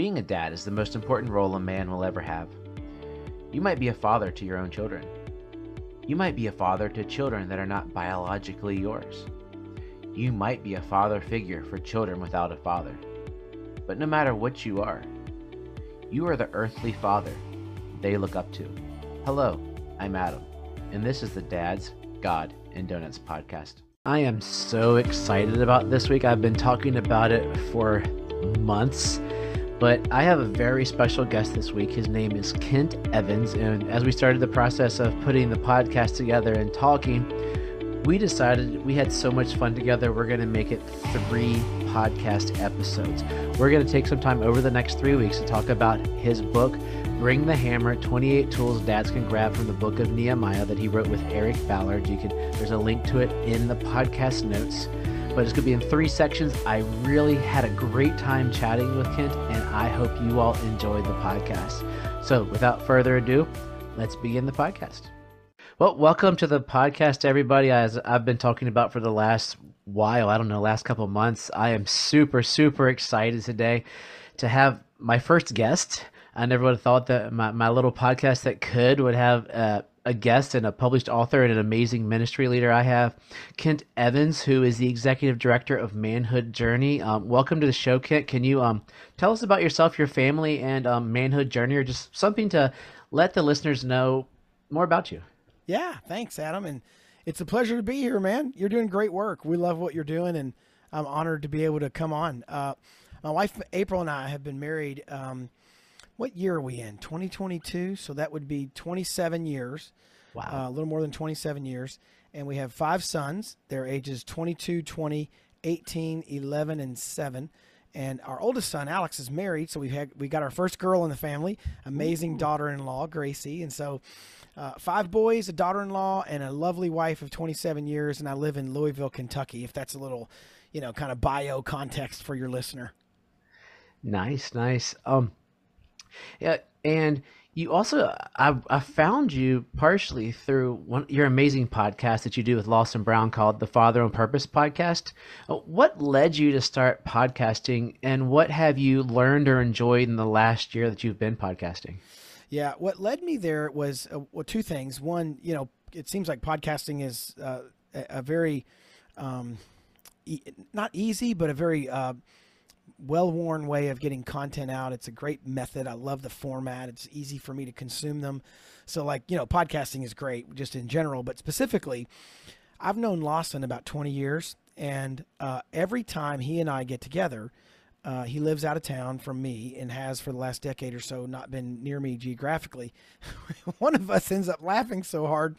Being a dad is the most important role a man will ever have. You might be a father to your own children. You might be a father to children that are not biologically yours. You might be a father figure for children without a father. But no matter what you are, you are the earthly father they look up to. Hello, I'm Adam, and this is the Dads, God, and Donuts podcast. I am so excited about this week. I've been talking about it for months but I have a very special guest this week. His name is Kent Evans. And as we started the process of putting the podcast together and talking, we decided we had so much fun together. We're going to make it three podcast episodes. We're going to take some time over the next three weeks to talk about his book, Bring the Hammer 28 Tools Dads Can Grab from the Book of Nehemiah, that he wrote with Eric Ballard. You can, there's a link to it in the podcast notes but it's going to be in three sections. I really had a great time chatting with Kent, and I hope you all enjoyed the podcast. So, without further ado, let's begin the podcast. Well, welcome to the podcast, everybody. As I've been talking about for the last while, I don't know, last couple months, I am super, super excited today to have my first guest. I never would have thought that my, my little podcast that could would have uh, a guest and a published author and an amazing ministry leader. I have Kent Evans, who is the executive director of Manhood Journey. Um, welcome to the show, Kent. Can you um, tell us about yourself, your family, and um, Manhood Journey, or just something to let the listeners know more about you? Yeah, thanks, Adam. And it's a pleasure to be here, man. You're doing great work. We love what you're doing, and I'm honored to be able to come on. Uh, my wife, April, and I have been married um, what year are we in? 2022. So that would be 27 years. Wow. Uh, a little more than 27 years. And we have five sons. Their ages 22, 20, 18, 11, and 7. And our oldest son, Alex, is married. So we've had, we got our first girl in the family, amazing daughter in law, Gracie. And so uh, five boys, a daughter in law, and a lovely wife of 27 years. And I live in Louisville, Kentucky, if that's a little, you know, kind of bio context for your listener. Nice, nice. Um, yeah, and you also I, I found you partially through one your amazing podcast that you do with Lawson Brown called the Father on Purpose podcast. Uh, what led you to start podcasting, and what have you learned or enjoyed in the last year that you've been podcasting? Yeah, what led me there was uh, well, two things. One, you know, it seems like podcasting is uh, a, a, very um, e- not easy, but a very uh, well worn way of getting content out. It's a great method. I love the format. It's easy for me to consume them. So, like, you know, podcasting is great just in general, but specifically, I've known Lawson about 20 years. And uh, every time he and I get together, uh, he lives out of town from me and has for the last decade or so not been near me geographically. One of us ends up laughing so hard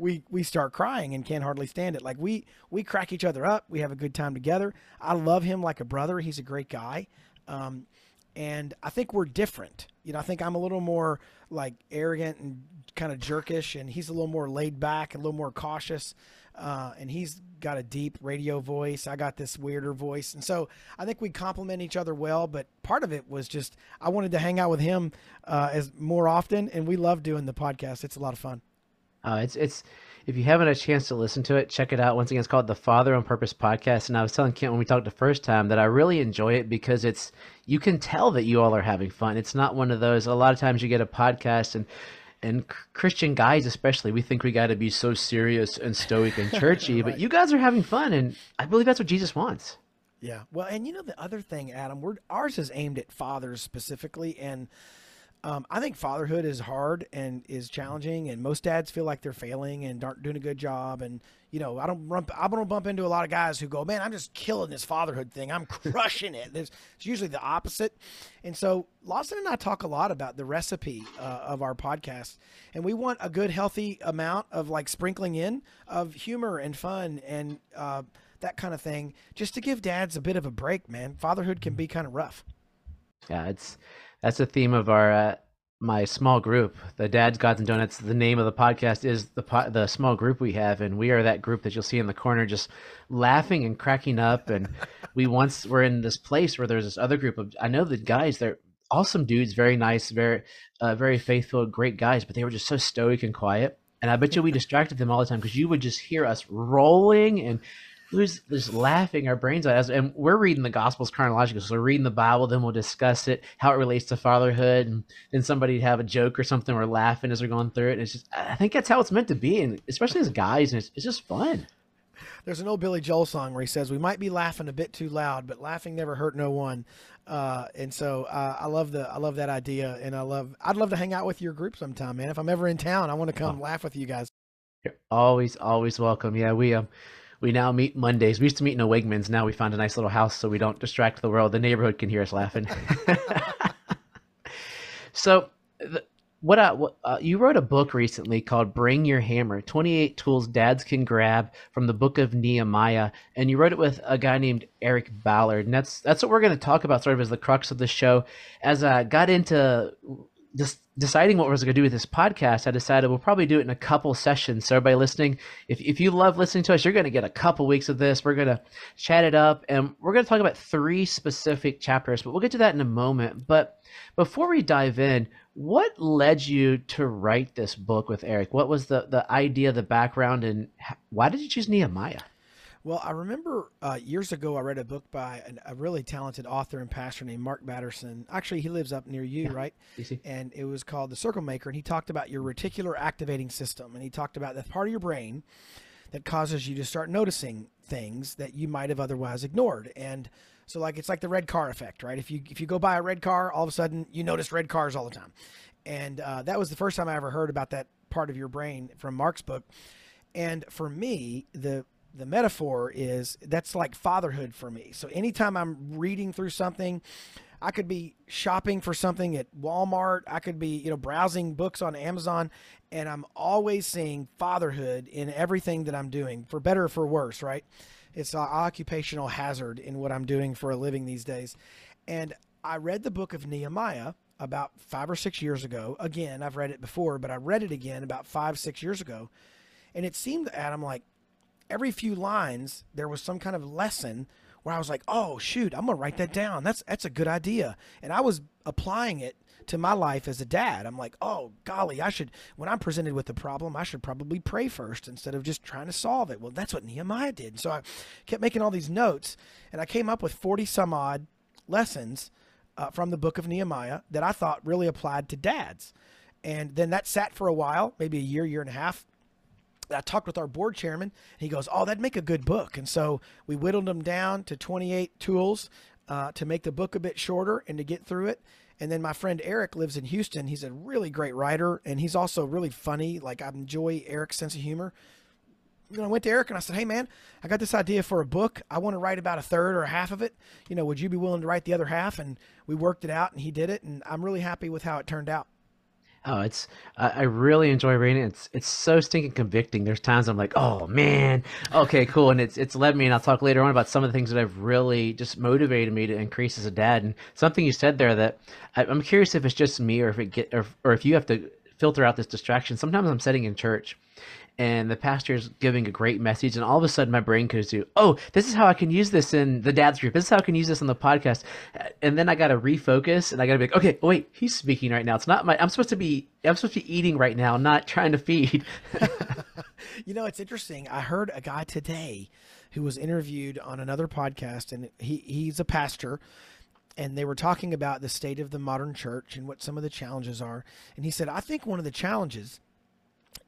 we we start crying and can't hardly stand it. Like we we crack each other up. We have a good time together. I love him like a brother. He's a great guy. Um, and I think we're different. You know, I think I'm a little more like arrogant and kind of jerkish, and he's a little more laid back, a little more cautious. Uh, and he's got a deep radio voice. I got this weirder voice, and so I think we complement each other well. But part of it was just I wanted to hang out with him uh, as more often, and we love doing the podcast. It's a lot of fun. Uh, it's it's if you haven't had a chance to listen to it, check it out. Once again, it's called the Father on Purpose podcast. And I was telling Kent when we talked the first time that I really enjoy it because it's you can tell that you all are having fun. It's not one of those. A lot of times you get a podcast and and Christian guys especially, we think we got to be so serious and stoic and churchy, right. but you guys are having fun, and I believe that's what Jesus wants. Yeah. Well, and you know the other thing, Adam, we're ours is aimed at fathers specifically, and um, I think fatherhood is hard and is challenging, and most dads feel like they're failing and aren't doing a good job. And you know, I don't bump, I don't bump into a lot of guys who go, "Man, I'm just killing this fatherhood thing. I'm crushing it." There's, it's usually the opposite. And so, Lawson and I talk a lot about the recipe uh, of our podcast, and we want a good, healthy amount of like sprinkling in of humor and fun and uh, that kind of thing, just to give dads a bit of a break. Man, fatherhood can be kind of rough. Yeah, it's that's the theme of our uh, my small group. The Dads, Gods, and Donuts. The name of the podcast is the po- the small group we have, and we are that group that you'll see in the corner, just laughing and cracking up. And we once were in this place where there's this other group of. I know the guys. They're awesome dudes, very nice, very uh, very faithful, great guys, but they were just so stoic and quiet. And I bet you we distracted them all the time because you would just hear us rolling and we're just, just laughing our brains out. And we're reading the Gospels chronologically. So we're reading the Bible, then we'll discuss it, how it relates to fatherhood. And then somebody have a joke or something. We're laughing as we're going through it. And it's just, I think that's how it's meant to be. And especially as guys, and it's, it's just fun. There's an old Billy Joel song where he says, "We might be laughing a bit too loud, but laughing never hurt no one." Uh, and so uh, I love the I love that idea, and I love I'd love to hang out with your group sometime, man. If I'm ever in town, I want to come oh. laugh with you guys. You're always always welcome. Yeah, we um we now meet Mondays. We used to meet in a Wegmans. Now we found a nice little house so we don't distract the world. The neighborhood can hear us laughing. so, the, what, uh, what uh, you wrote a book recently called "Bring Your Hammer: 28 Tools Dads Can Grab" from the Book of Nehemiah, and you wrote it with a guy named Eric Ballard, and that's that's what we're going to talk about, sort of as the crux of the show. As I got into just deciding what we're going to do with this podcast, I decided we'll probably do it in a couple sessions. So everybody listening, if, if you love listening to us, you're going to get a couple weeks of this. We're going to chat it up and we're going to talk about three specific chapters, but we'll get to that in a moment. But before we dive in, what led you to write this book with Eric? What was the, the idea, the background, and why did you choose Nehemiah? Well, I remember uh, years ago I read a book by an, a really talented author and pastor named Mark Batterson. Actually, he lives up near you, yeah. right? And it was called The Circle Maker, and he talked about your reticular activating system, and he talked about that part of your brain that causes you to start noticing things that you might have otherwise ignored. And so, like it's like the red car effect, right? If you if you go buy a red car, all of a sudden you notice red cars all the time. And uh, that was the first time I ever heard about that part of your brain from Mark's book. And for me, the the metaphor is that's like fatherhood for me. So anytime I'm reading through something, I could be shopping for something at Walmart, I could be, you know, browsing books on Amazon, and I'm always seeing fatherhood in everything that I'm doing, for better or for worse, right? It's an occupational hazard in what I'm doing for a living these days. And I read the book of Nehemiah about five or six years ago. Again, I've read it before, but I read it again about five, six years ago. And it seemed to Adam like every few lines there was some kind of lesson where I was like, "Oh shoot, I'm gonna write that down. That's that's a good idea." And I was applying it to my life as a dad. I'm like, "Oh golly, I should when I'm presented with a problem, I should probably pray first instead of just trying to solve it." Well, that's what Nehemiah did. So I kept making all these notes, and I came up with 40 some odd lessons uh, from the book of Nehemiah that I thought really applied to dads. And then that sat for a while, maybe a year, year and a half. I talked with our board chairman. he goes, "Oh, that'd make a good book." And so we whittled them down to 28 tools uh, to make the book a bit shorter and to get through it. And then my friend Eric lives in Houston. He's a really great writer, and he's also really funny. Like I enjoy Eric's sense of humor. And I went to Eric and I said, "Hey, man, I got this idea for a book. I want to write about a third or a half of it. You know, would you be willing to write the other half?" And we worked it out, and he did it, and I'm really happy with how it turned out. Oh, it's I, I really enjoy reading it. It's it's so stinking convicting. There's times I'm like, oh man, okay, cool, and it's it's led me, and I'll talk later on about some of the things that have really just motivated me to increase as a dad. And something you said there that I, I'm curious if it's just me or if it get or, or if you have to filter out this distraction. Sometimes I'm sitting in church and the pastor's giving a great message, and all of a sudden my brain goes to, oh, this is how I can use this in the dad's group. This is how I can use this on the podcast. Uh, and then I got to refocus, and I got to be like, okay, wait, he's speaking right now. It's not my. I'm supposed to be. I'm supposed to be eating right now, not trying to feed. you know, it's interesting. I heard a guy today who was interviewed on another podcast, and he he's a pastor and they were talking about the state of the modern church and what some of the challenges are. And he said, I think one of the challenges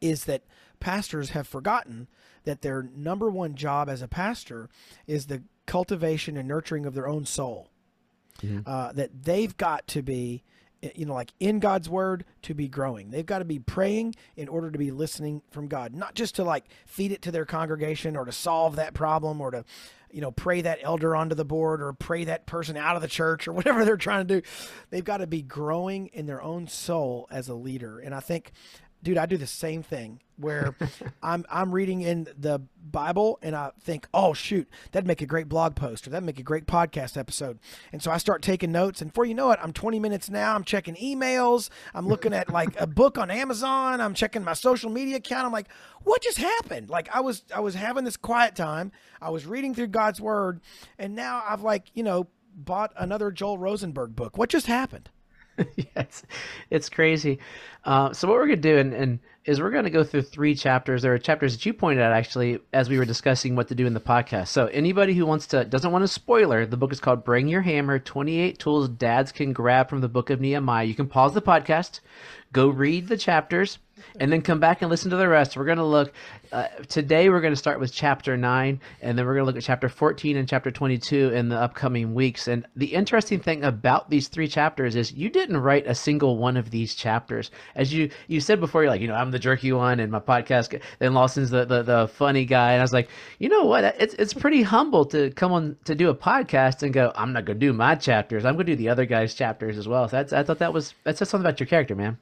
is that pastors have forgotten that their number one job as a pastor is the cultivation and nurturing of their own soul. Mm-hmm. Uh, that they've got to be, you know, like in God's word to be growing. They've got to be praying in order to be listening from God, not just to like feed it to their congregation or to solve that problem or to, you know, pray that elder onto the board or pray that person out of the church or whatever they're trying to do. They've got to be growing in their own soul as a leader. And I think dude, I do the same thing where I'm I'm reading in the Bible and I think, oh shoot, that'd make a great blog post or that'd make a great podcast episode. And so I start taking notes, and before you know it, I'm 20 minutes now. I'm checking emails. I'm looking at like a book on Amazon. I'm checking my social media account. I'm like, what just happened? Like I was I was having this quiet time. I was reading through God's word, and now I've like you know bought another Joel Rosenberg book. What just happened? it's, it's crazy. Uh, so what we're gonna do, and, and is we're gonna go through three chapters. There are chapters that you pointed out actually as we were discussing what to do in the podcast. So anybody who wants to doesn't want a spoiler, the book is called "Bring Your Hammer: Twenty Eight Tools Dads Can Grab from the Book of Nehemiah." You can pause the podcast, go read the chapters and then come back and listen to the rest. We're going to look uh, today. We're going to start with chapter nine, and then we're going to look at chapter fourteen and chapter twenty-two in the upcoming weeks. And the interesting thing about these three chapters is you didn't write a single one of these chapters, as you you said before. You're like, you know, I'm the jerky one, and my podcast. Then Lawson's the, the the funny guy, and I was like, you know what? It's it's pretty humble to come on to do a podcast and go, I'm not going to do my chapters. I'm going to do the other guy's chapters as well. So that's I thought that was that says something about your character, man.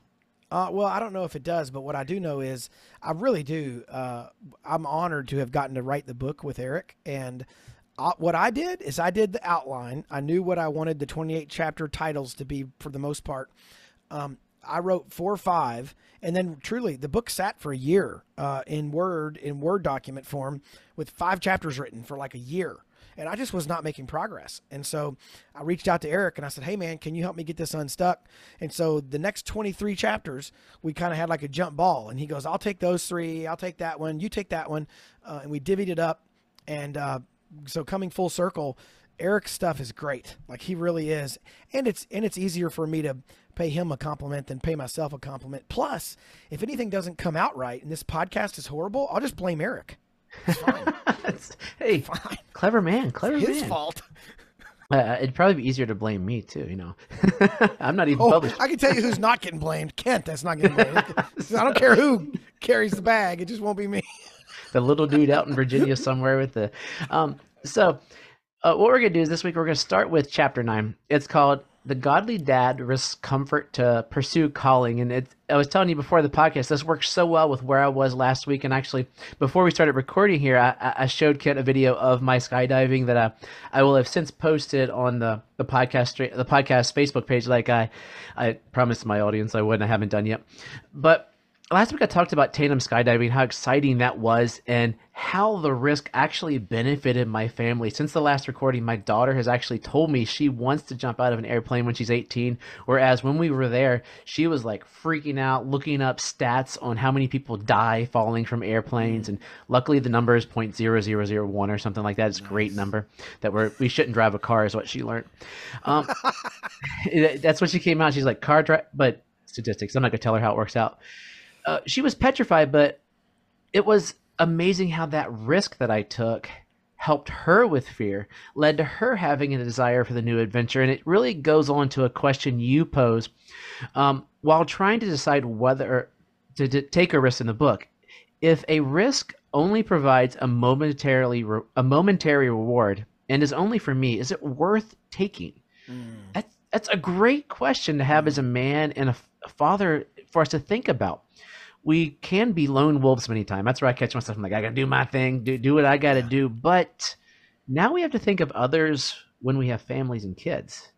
Uh, well, I don't know if it does, but what I do know is I really do. Uh, I'm honored to have gotten to write the book with Eric. And I, what I did is I did the outline. I knew what I wanted the 28 chapter titles to be for the most part. Um, I wrote four or five, and then truly the book sat for a year uh, in Word in Word document form with five chapters written for like a year and I just was not making progress. And so I reached out to Eric and I said, "Hey man, can you help me get this unstuck?" And so the next 23 chapters, we kind of had like a jump ball, and he goes, "I'll take those three. I'll take that one. You take that one," uh, and we divvied it up. And uh, so coming full circle, Eric's stuff is great. Like he really is, and it's and it's easier for me to pay him a compliment than pay myself a compliment. Plus, if anything doesn't come out right and this podcast is horrible, I'll just blame Eric. It's fine. hey, fine. clever man, clever it's man. His fault. Uh, it'd probably be easier to blame me too. You know, I'm not even oh, published. I can tell you who's not getting blamed. Kent. That's not getting blamed. I don't care who carries the bag. It just won't be me. the little dude out in Virginia somewhere with the. Um, so, uh, what we're gonna do is this week we're gonna start with chapter nine. It's called the godly dad risks comfort to pursue calling. And it i was telling you before the podcast this works so well with where i was last week. And actually before we started recording here i, I showed kent a video of my skydiving that I, I will have since posted on the, the podcast the podcast facebook page like i i promised my audience i wouldn't i haven't done yet. But last week I talked about tandem skydiving, how exciting that was, and how the risk actually benefited my family. Since the last recording, my daughter has actually told me she wants to jump out of an airplane when she's 18, whereas when we were there, she was like freaking out, looking up stats on how many people die falling from airplanes, and luckily the number is 0.0001 or something like that. It's a great number that we're we shouldn't drive a car is what she learned. Um, that's what she came out. She's like car drive, but statistics. I'm not gonna tell her how it works out uh, she was petrified, but it was amazing how that risk that I took helped her with fear, led to her having a desire for the new adventure. And it really goes on to a question you pose um, while trying to decide whether to, to take a risk in the book. If a risk only provides a momentarily re- a momentary reward and is only for me, is it worth taking? Mm. That's that's a great question to have mm. as a man and a, a father for us to think about we can be lone wolves many times. That's where I catch myself. I'm like, I gotta do my thing, do do what I gotta do. But now we have to think of others when we have families and kids.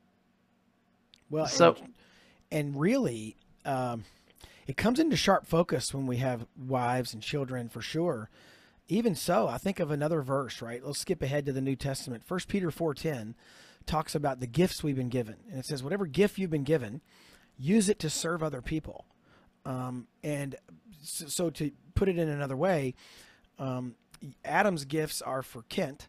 Well, so and, and really, um, it comes into sharp focus when we have wives and children, for sure. Even so, I think of another verse. Right, let's skip ahead to the New Testament. First Peter four ten talks about the gifts we've been given, and it says, whatever gift you've been given, use it to serve other people. Um, and so, so, to put it in another way, um, Adam's gifts are for Kent,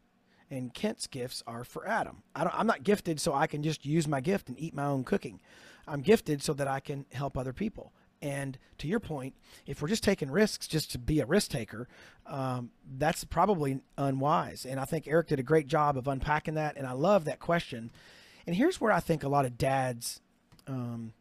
and Kent's gifts are for Adam. I am not gifted so I can just use my gift and eat my own cooking. I'm gifted so that I can help other people. And to your point, if we're just taking risks just to be a risk taker, um, that's probably unwise. And I think Eric did a great job of unpacking that. And I love that question. And here's where I think a lot of dads um,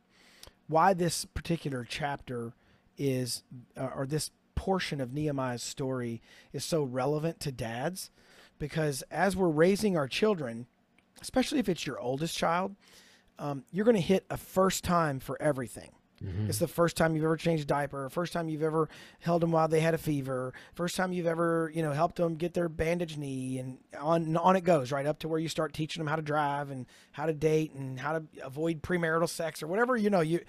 why this particular chapter is, uh, or this portion of Nehemiah's story is so relevant to dads, because as we're raising our children, especially if it's your oldest child, um, you're going to hit a first time for everything. Mm-hmm. It's the first time you've ever changed a diaper, first time you've ever held them while they had a fever, first time you've ever, you know, helped them get their bandaged knee and on and on it goes, right up to where you start teaching them how to drive and how to date and how to avoid premarital sex or whatever, you know, you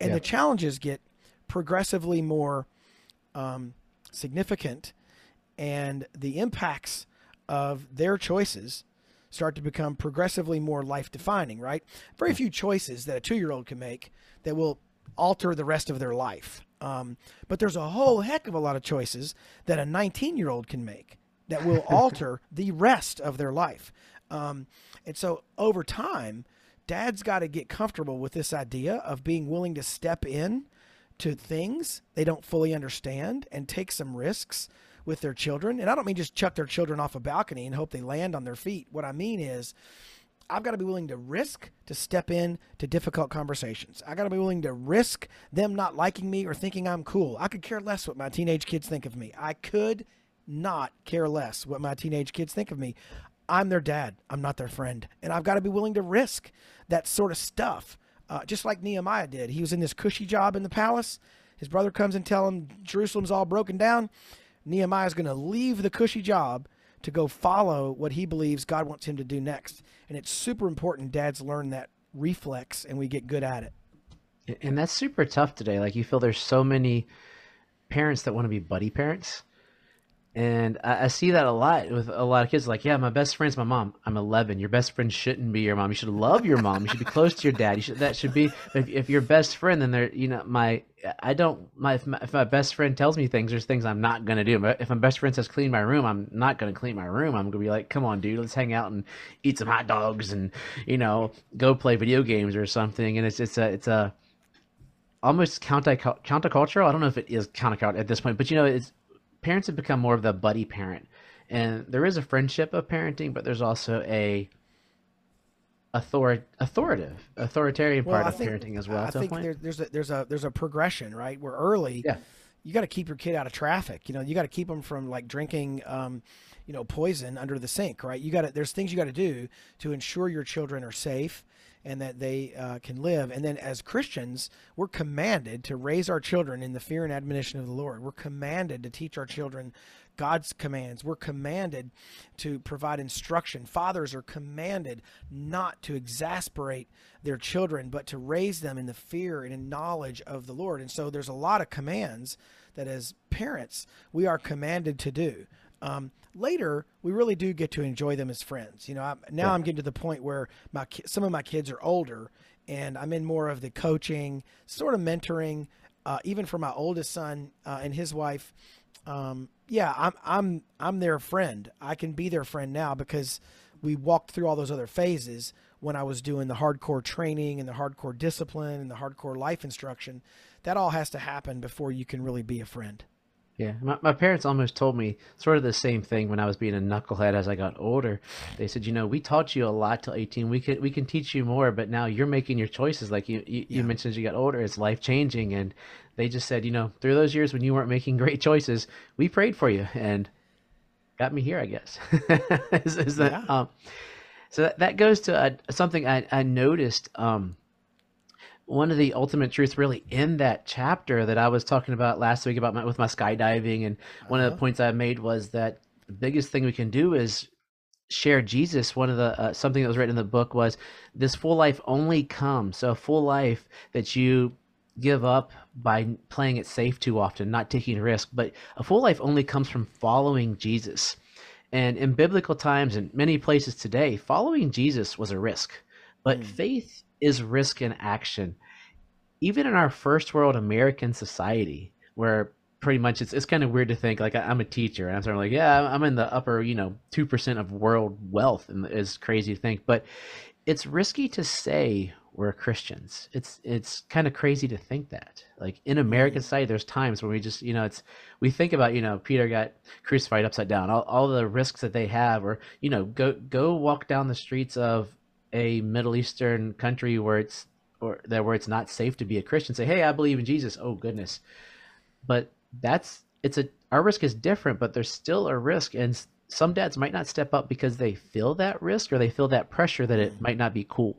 and yeah. the challenges get progressively more um, significant and the impacts of their choices start to become progressively more life defining, right? Very few choices that a two year old can make that will alter the rest of their life. Um, but there's a whole heck of a lot of choices that a 19 year old can make that will alter the rest of their life. Um, and so over time, dad's got to get comfortable with this idea of being willing to step in to things they don't fully understand and take some risks with their children. And I don't mean just chuck their children off a balcony and hope they land on their feet. What I mean is, I've got to be willing to risk to step in to difficult conversations. I got to be willing to risk them not liking me or thinking I'm cool. I could care less what my teenage kids think of me. I could not care less what my teenage kids think of me. I'm their dad. I'm not their friend. And I've got to be willing to risk that sort of stuff. Uh, just like Nehemiah did. He was in this cushy job in the palace. His brother comes and tell him Jerusalem's all broken down. Nehemiah's going to leave the cushy job to go follow what he believes God wants him to do next. And it's super important dads learn that reflex and we get good at it. And that's super tough today. Like you feel there's so many parents that want to be buddy parents. And I, I, see that a lot with a lot of kids. Like, yeah, my best friend's my mom. I'm 11. Your best friend shouldn't be your mom. You should love your mom. You should be close to your dad. You should. That should be. If, if your best friend, then they're. You know, my. I don't. My if, my if my best friend tells me things, there's things I'm not gonna do. But if my best friend says clean my room, I'm not gonna clean my room. I'm gonna be like, come on, dude, let's hang out and eat some hot dogs and you know go play video games or something. And it's it's a it's a almost counter countercultural. I don't know if it is countercultural at this point, but you know, it's parents have become more of the buddy parent, and there is a friendship of parenting, but there's also a author authoritative authoritarian well, part of think, parenting as well. I think there, there's a there's a there's a progression, right? Where early, yeah. you got to keep your kid out of traffic. You know, you got to keep them from like drinking. Um, you know poison under the sink right you got to there's things you got to do to ensure your children are safe and that they uh, can live. And then as Christians, we're commanded to raise our children in the fear and admonition of the Lord. We're commanded to teach our children God's commands. We're commanded to provide instruction. Fathers are commanded not to exasperate their children, but to raise them in the fear and in knowledge of the Lord. And so there's a lot of commands that as parents we are commanded to do. Um, later, we really do get to enjoy them as friends. You know, I'm, now yeah. I'm getting to the point where my some of my kids are older, and I'm in more of the coaching, sort of mentoring. Uh, even for my oldest son uh, and his wife, um, yeah, I'm I'm I'm their friend. I can be their friend now because we walked through all those other phases when I was doing the hardcore training and the hardcore discipline and the hardcore life instruction. That all has to happen before you can really be a friend. Yeah, my, my parents almost told me sort of the same thing when I was being a knucklehead as I got older. They said, you know, we taught you a lot till 18. We can we can teach you more, but now you're making your choices. Like you you, yeah. you mentioned, as you got older, it's life changing, and they just said, you know, through those years when you weren't making great choices, we prayed for you and got me here. I guess is, is that yeah. um, so that, that goes to uh, something I I noticed um one of the ultimate truths really in that chapter that I was talking about last week about my, with my skydiving and one uh-huh. of the uh-huh. points I made was that the biggest thing we can do is share Jesus. One of the uh, something that was written in the book was this full life only comes. So a full life that you give up by playing it safe too often, not taking a risk, but a full life only comes from following Jesus. And in biblical times and many places today, following Jesus was a risk. But mm. faith is risk in action. Even in our first world American society, where pretty much it's, it's kind of weird to think like I'm a teacher and I'm sort of like, yeah, I'm in the upper, you know, 2% of world wealth and it's crazy to think, but it's risky to say we're Christians. It's, it's kind of crazy to think that like in American mm-hmm. society, there's times where we just, you know, it's, we think about, you know, Peter got crucified upside down, all, all the risks that they have, or, you know, go, go walk down the streets of a Middle Eastern country where it's or that where it's not safe to be a Christian, say, "Hey, I believe in Jesus." Oh goodness, but that's it's a our risk is different, but there's still a risk, and some dads might not step up because they feel that risk or they feel that pressure that it might not be cool,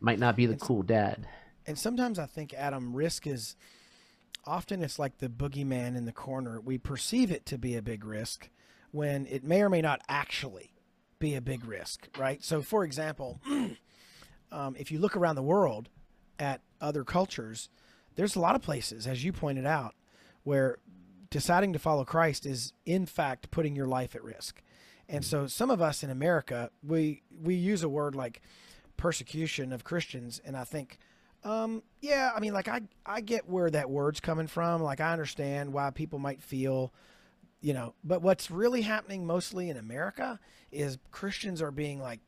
might not be the it's, cool dad. And sometimes I think Adam, risk is often it's like the boogeyman in the corner. We perceive it to be a big risk when it may or may not actually be a big risk, right? So, for example, um, if you look around the world at other cultures, there's a lot of places, as you pointed out, where deciding to follow Christ is in fact putting your life at risk. And so some of us in America, we we use a word like persecution of Christians, and I think, um, yeah, I mean, like I I get where that word's coming from. Like I understand why people might feel, you know, but what's really happening mostly in America is Christians are being like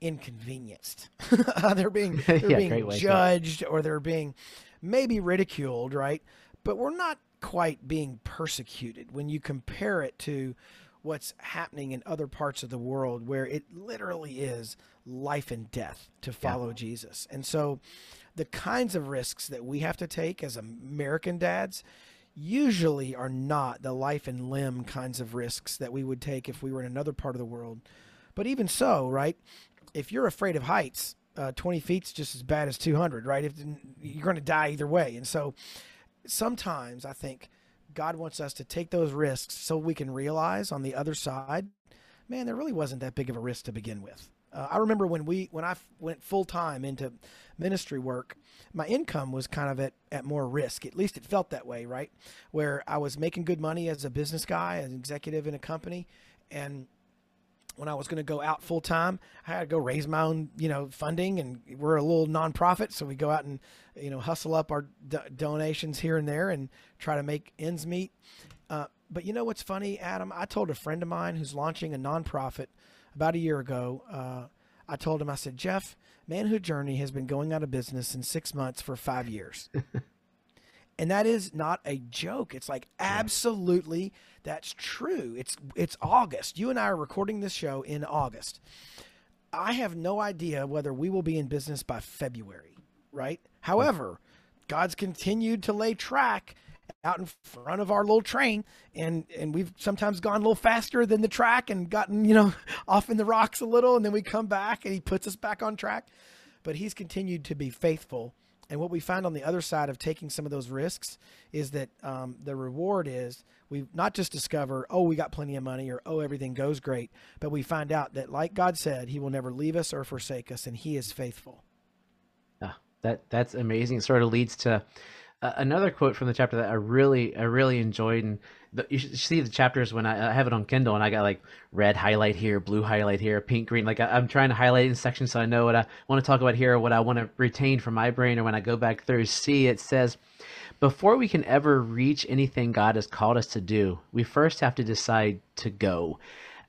inconvenienced. Uh, they're being they're yeah, being judged or they're being maybe ridiculed, right? But we're not quite being persecuted when you compare it to what's happening in other parts of the world where it literally is life and death to follow yeah. Jesus. And so the kinds of risks that we have to take as American dads usually are not the life and limb kinds of risks that we would take if we were in another part of the world. But even so, right? If you're afraid of heights, uh, 20 feet's just as bad as 200, right? If you're going to die either way. And so sometimes I think God wants us to take those risks so we can realize on the other side, man, there really wasn't that big of a risk to begin with. Uh, I remember when we when I f- went full time into ministry work, my income was kind of at, at more risk. At least it felt that way, right? Where I was making good money as a business guy, as an executive in a company, and when I was going to go out full time, I had to go raise my own, you know, funding, and we're a little nonprofit, so we go out and, you know, hustle up our do- donations here and there and try to make ends meet. Uh, but you know what's funny, Adam? I told a friend of mine who's launching a nonprofit about a year ago. Uh, I told him, I said, Jeff, Manhood Journey has been going out of business in six months for five years. and that is not a joke. It's like absolutely that's true. It's it's August. You and I are recording this show in August. I have no idea whether we will be in business by February, right? However, God's continued to lay track out in front of our little train and and we've sometimes gone a little faster than the track and gotten, you know, off in the rocks a little and then we come back and he puts us back on track. But he's continued to be faithful and what we find on the other side of taking some of those risks is that um, the reward is we not just discover, oh, we got plenty of money or oh, everything goes great, but we find out that, like God said, He will never leave us or forsake us, and He is faithful. Ah, that that's amazing. It sort of leads to another quote from the chapter that I really I really enjoyed, and the, you should see the chapters when I, I, have it on Kindle, and I got like red highlight here, blue highlight here, pink, green. Like I, am trying to highlight in sections so I know what I want to talk about here, or what I want to retain from my brain, or when I go back through. See, it says, before we can ever reach anything God has called us to do, we first have to decide to go.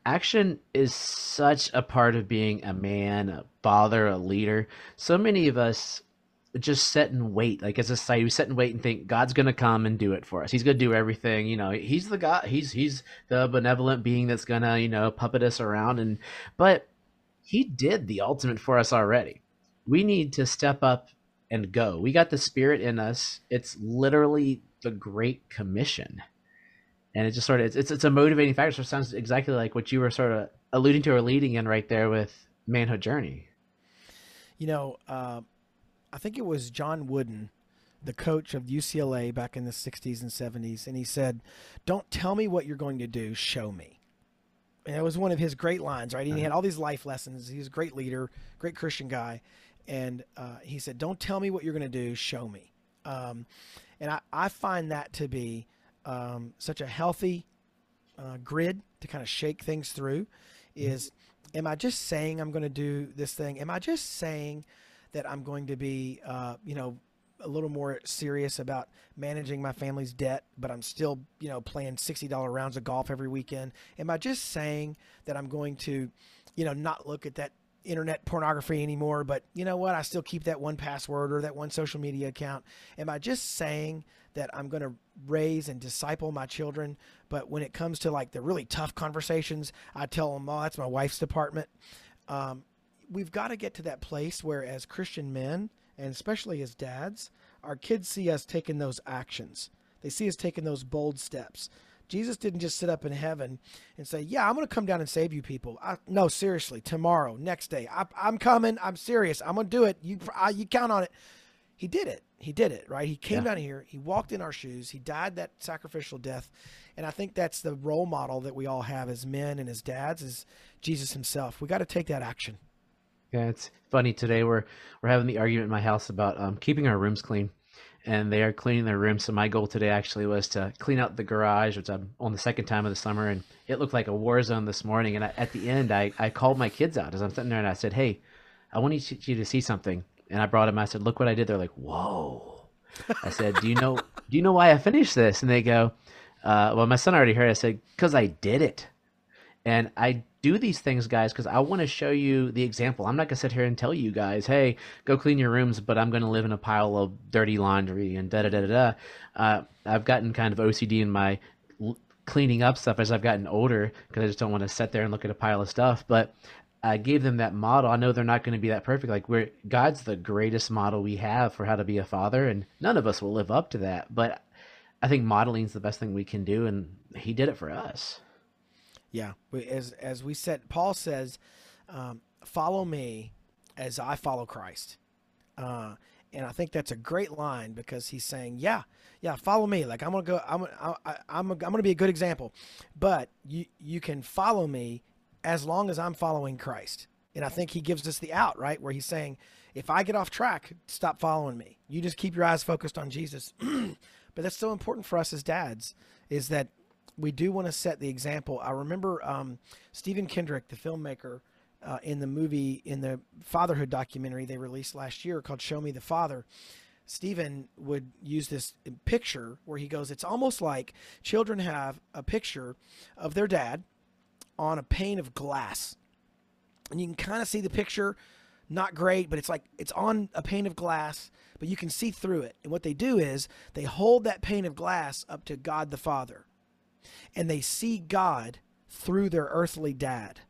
Action is such a part of being a man, a father, a leader. So many of us just sit and wait. Like as a society, we sit and wait and think God's gonna come and do it for us. He's gonna do everything. You know, he's the God. He's he's the benevolent being that's gonna you know puppet us around. And but he did the ultimate for us already. We need to step up and go. We got the spirit in us. It's literally the Great Commission, and it just sort of it's it's, a motivating factor. So it sounds exactly like what you were sort of alluding to or leading in right there with manhood journey. You know. Uh I think it was John Wooden, the coach of UCLA back in the 60s and 70s, and he said, Don't tell me what you're going to do, show me. And it was one of his great lines, right? And he had all these life lessons. He was a great leader, great Christian guy. And uh, he said, Don't tell me what you're going to do, show me. Um, and I, I, find that to be um, such a healthy uh, grid to kind of shake things through is am I just saying I'm going to do this thing? Am I just saying that I'm going to be, uh, you know, a little more serious about managing my family's debt, but I'm still, you know, playing $60 rounds of golf every weekend? Am I just saying that I'm going to, you know, not look at that internet pornography anymore, but you know what? I still keep that one password or that one social media account. Am I just saying that I'm going to raise and disciple my children, but when it comes to like the really tough conversations, I tell them, "Oh, that's my wife's department." Um, we've got to get to that place where, as Christian men, and especially as dads, our kids see us taking those actions. They see us taking those bold steps. Jesus didn't just sit up in heaven and say, "Yeah, I'm going to come down and save you people." I, no, seriously, tomorrow, next day, I, am coming. I'm serious. I'm going to do it. You, I, you count on it. He did it. He did it. Right. He came yeah. down here. He walked in our shoes. He died that sacrificial death, and I think that's the role model that we all have as men and as dads is Jesus Himself. We got to take that action. Yeah, it's funny today. We're we're having the argument in my house about um, keeping our rooms clean. and they are cleaning their rooms. So my goal today actually was to clean out the garage, which I'm on the second time of the summer, and it looked like a war zone this morning. And I, at the end, I, I called my kids out as I'm sitting there, and I said, "Hey, I want you to see something." And I brought them. I said, "Look what I did." They're like, "Whoa!" I said, "Do you know? do you know why I finished this?" And they go, uh, "Well, my son already heard." I said, "Cause I did it." And I do these things, guys, because I want to show you the example. I'm not going to sit here and tell you guys, hey, go clean your rooms, but I'm going to live in a pile of dirty laundry and da da da da da. Uh, I've gotten kind of OCD in my cleaning up stuff as I've gotten older because I just don't want to sit there and look at a pile of stuff. But I gave them that model. I know they're not going to be that perfect. Like we're God's the greatest model we have for how to be a father, and none of us will live up to that. But I think modeling is the best thing we can do, and He did it for us. Yeah, as as we said, Paul says, um, "Follow me as I follow Christ," uh, and I think that's a great line because he's saying, "Yeah, yeah, follow me. Like I'm gonna go. I'm I, I'm I'm gonna be a good example, but you you can follow me as long as I'm following Christ." And I think he gives us the out right where he's saying, "If I get off track, stop following me. You just keep your eyes focused on Jesus." but that's so important for us as dads is that we do want to set the example. I remember um, Stephen Kendrick, the filmmaker, uh, in the movie, in the fatherhood documentary they released last year called Show Me the Father. Stephen would use this picture where he goes, It's almost like children have a picture of their dad on a pane of glass. And you can kind of see the picture, not great, but it's like it's on a pane of glass, but you can see through it. And what they do is they hold that pane of glass up to God the Father and they see God through their earthly dad.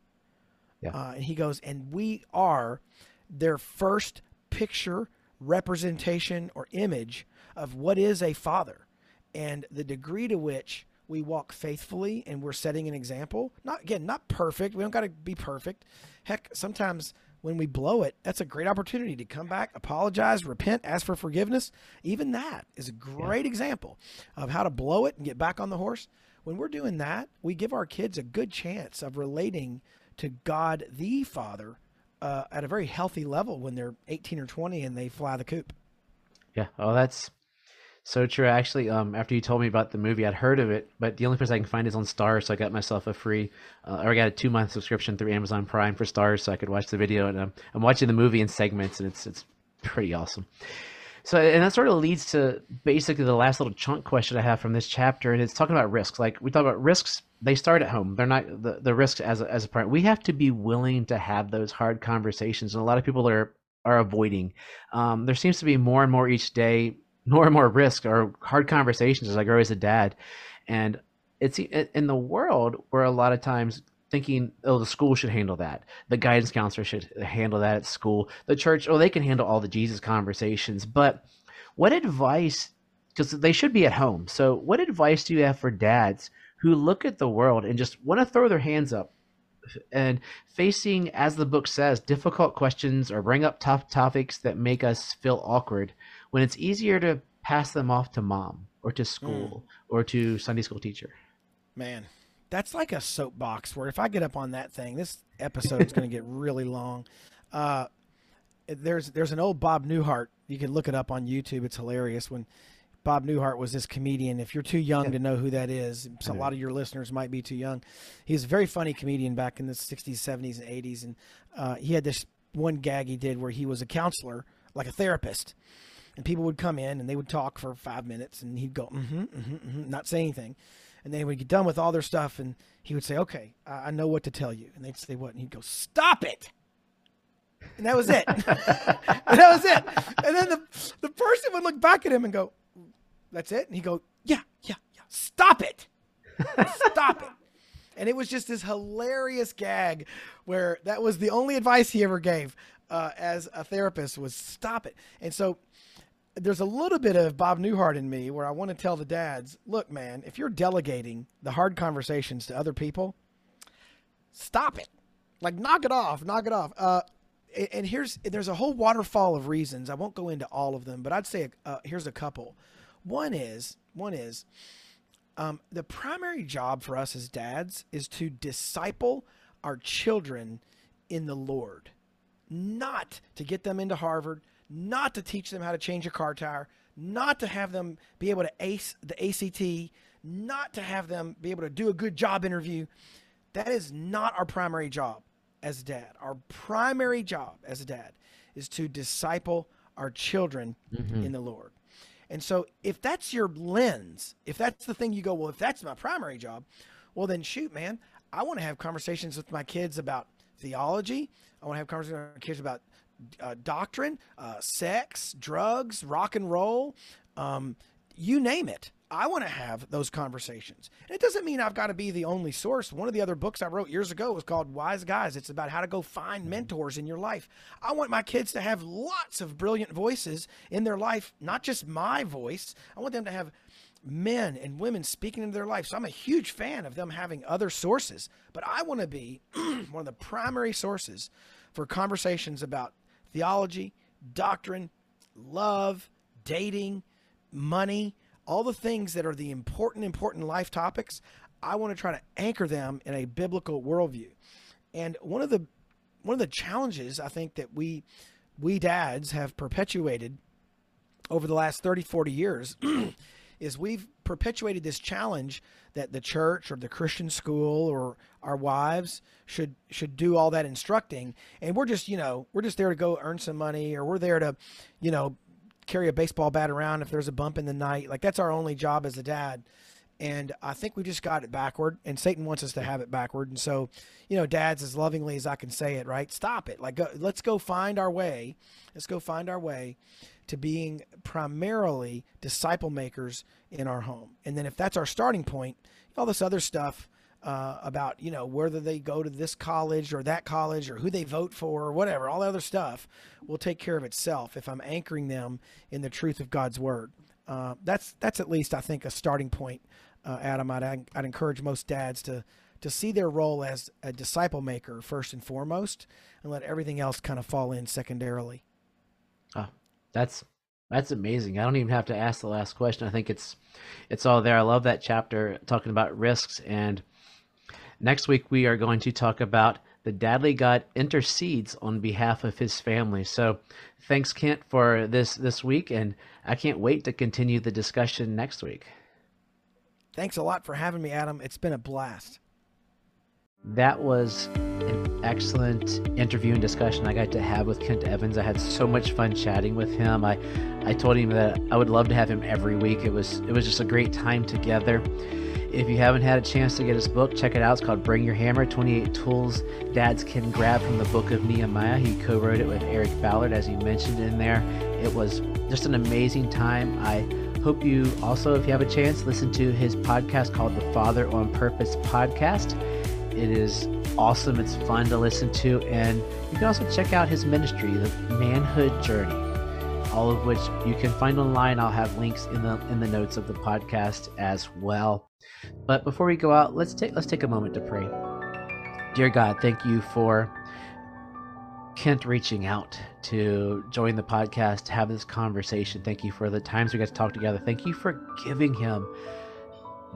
Yeah. Uh, and he goes, and we are their first picture, representation, or image of what is a father. And the degree to which we walk faithfully and we're setting an example, not again, not perfect. We don't got to be perfect. Heck, sometimes when we blow it, that's a great opportunity to come back, apologize, repent, ask for forgiveness. Even that is a great yeah. example of how to blow it and get back on the horse when we're doing that, we give our kids a good chance of relating to God the Father uh, at a very healthy level when they're 18 or 20 and they fly the coop. Yeah. Oh, that's so true. Actually, um, after you told me about the movie, I'd heard of it, but the only place I can find is on Starz. So I got myself a free, uh, or I got a two month subscription through Amazon Prime for Starz, so I could watch the video. And um, I'm watching the movie in segments, and it's it's pretty awesome. So, and that sort of leads to basically the last little chunk question I have from this chapter, and it's talking about risks. Like we talk about risks, they start at home. They're not the, the risks as a, as a parent. We have to be willing to have those hard conversations, and a lot of people are are avoiding. Um, there seems to be more and more each day, more and more risk or hard conversations as I grow as a dad, and it's in the world where a lot of times thinking, oh, the school should handle that. The guidance counselor should handle that at school. The church, oh, they can handle all the Jesus conversations. But what advice, because they should be at home. So, what advice do you have for dads who look at the world and just want to throw their hands up and facing, as the book says, difficult questions or bring up tough topics that make us feel awkward when it's easier to pass them off to mom or to school mm. or to Sunday school teacher? Man, that's like a soapbox where if I get up on that thing, this episode is going to get really long. Uh, there's there's an old Bob Newhart. You can look it up on YouTube. It's hilarious when Bob Newhart was this comedian. If you're too young yeah. to know who that is, so a lot of your listeners might be too young. He was a very funny comedian back in the 60s, 70s, and 80s. And uh, he had this one gag he did where he was a counselor, like a therapist. And people would come in and they would talk for five minutes and he'd go, mm-hmm, mm-hmm, mm-hmm, not say anything. And then he would get done with all their stuff, and he would say, "Okay, I know what to tell you." And they'd say, "What?" And he'd go, "Stop it." And that was it. and that was it. And then the the person would look back at him and go, "That's it." And he'd go, "Yeah, yeah, yeah. Stop it. Stop it." And it was just this hilarious gag where that was the only advice he ever gave uh, as a therapist was stop it. And so there's a little bit of Bob Newhart in me where I want to tell the dads, look, man, if you're delegating the hard conversations to other people, stop it. Like, knock it off, knock it off. Uh, and here's there's a whole waterfall of reasons. I won't go into all of them, but I'd say uh, here's a couple. One is one is um, the primary job for us as dads is to disciple our children in the Lord, not to get them into Harvard, not to teach them how to change a car tire, not to have them be able to ace the ACT, not to have them be able to do a good job interview. That is not our primary job as a dad. Our primary job as a dad is to disciple our children mm-hmm. in the Lord. And so if that's your lens, if that's the thing you go, well, if that's my primary job, well then shoot, man, I want to have conversations with my kids about theology. I want to have conversations with my kids about uh, doctrine, uh, sex, drugs, rock and roll, um, you name it. I want to have those conversations. And it doesn't mean I've got to be the only source. One of the other books I wrote years ago was called Wise Guys. It's about how to go find mm-hmm. mentors in your life. I want my kids to have lots of brilliant voices in their life, not just my voice. I want them to have men and women speaking into their life. So I'm a huge fan of them having other sources, but I want to be one of the primary sources for conversations about theology, doctrine, love, dating, money, all the things that are the important, important life topics. I want to try to anchor them in a biblical worldview. And one of the one of the challenges I think that we we dads have perpetuated over the last 30, 40 years is we've perpetuated this challenge that the church or the Christian school or our wives should should do all that instructing. And we're just you know we're just there to go earn some money or we're there to you know carry a baseball bat around if there's a bump in the night. Like that's our only job as a dad. And I think we just got it backward and Satan wants us to have it backward. And so you know dads as lovingly as I can say it right? Stop it. Like go, let's go find our way. Let's go find our way to being primarily disciple makers in our home. And then if that's our starting point, all this other stuff uh, about you know whether they go to this college or that college or who they vote for or whatever, all the other stuff will take care of itself if I'm anchoring them in the truth of God's word. Uh, that's that's at least I think a starting point, uh, Adam. I'd, I'd encourage most dads to to see their role as a disciple maker first and foremost, and let everything else kind of fall in secondarily. Oh, that's that's amazing. I don't even have to ask the last question. I think it's it's all there. I love that chapter talking about risks and next week we are going to talk about the dadly God intercedes on behalf of his family. So thanks Kent for this this week and I can't wait to continue the discussion next week. Thanks a lot for having me Adam. It's been a blast. That was an excellent interview and discussion I got to have with Kent Evans. I had so much fun chatting with him. I, I told him that I would love to have him every week. It was it was just a great time together. If you haven't had a chance to get his book, check it out. It's called Bring Your Hammer 28 Tools Dads Can Grab from the Book of Nehemiah. He co wrote it with Eric Ballard, as he mentioned in there. It was just an amazing time. I hope you also, if you have a chance, listen to his podcast called the Father on Purpose Podcast. It is awesome. It's fun to listen to. And you can also check out his ministry, The Manhood Journey, all of which you can find online. I'll have links in the in the notes of the podcast as well. But before we go out, let's take let's take a moment to pray. Dear God, thank you for Kent reaching out to join the podcast, to have this conversation. Thank you for the times we got to talk together. Thank you for giving him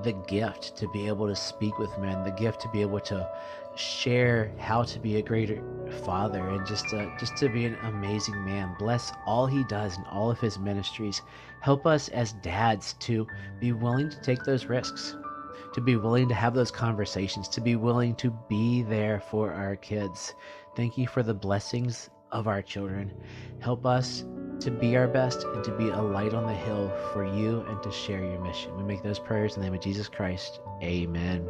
the gift to be able to speak with men, the gift to be able to share how to be a greater father and just to, just to be an amazing man. Bless all he does and all of his ministries. Help us as dads to be willing to take those risks, to be willing to have those conversations, to be willing to be there for our kids. Thank you for the blessings of our children. Help us to be our best and to be a light on the hill for you and to share your mission. We make those prayers in the name of Jesus Christ. Amen.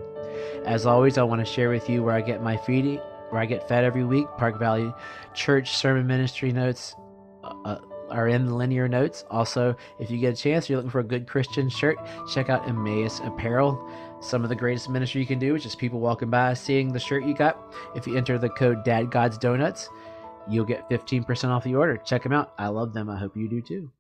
As always, I want to share with you where I get my feeding, where I get fed every week. Park Valley Church Sermon Ministry notes uh, uh, are in the linear notes. Also, if you get a chance, you're looking for a good Christian shirt, check out Emmaus Apparel. Some of the greatest ministry you can do is just people walking by seeing the shirt you got. If you enter the code Dad God's Donuts, you'll get 15% off the order. Check them out. I love them. I hope you do too.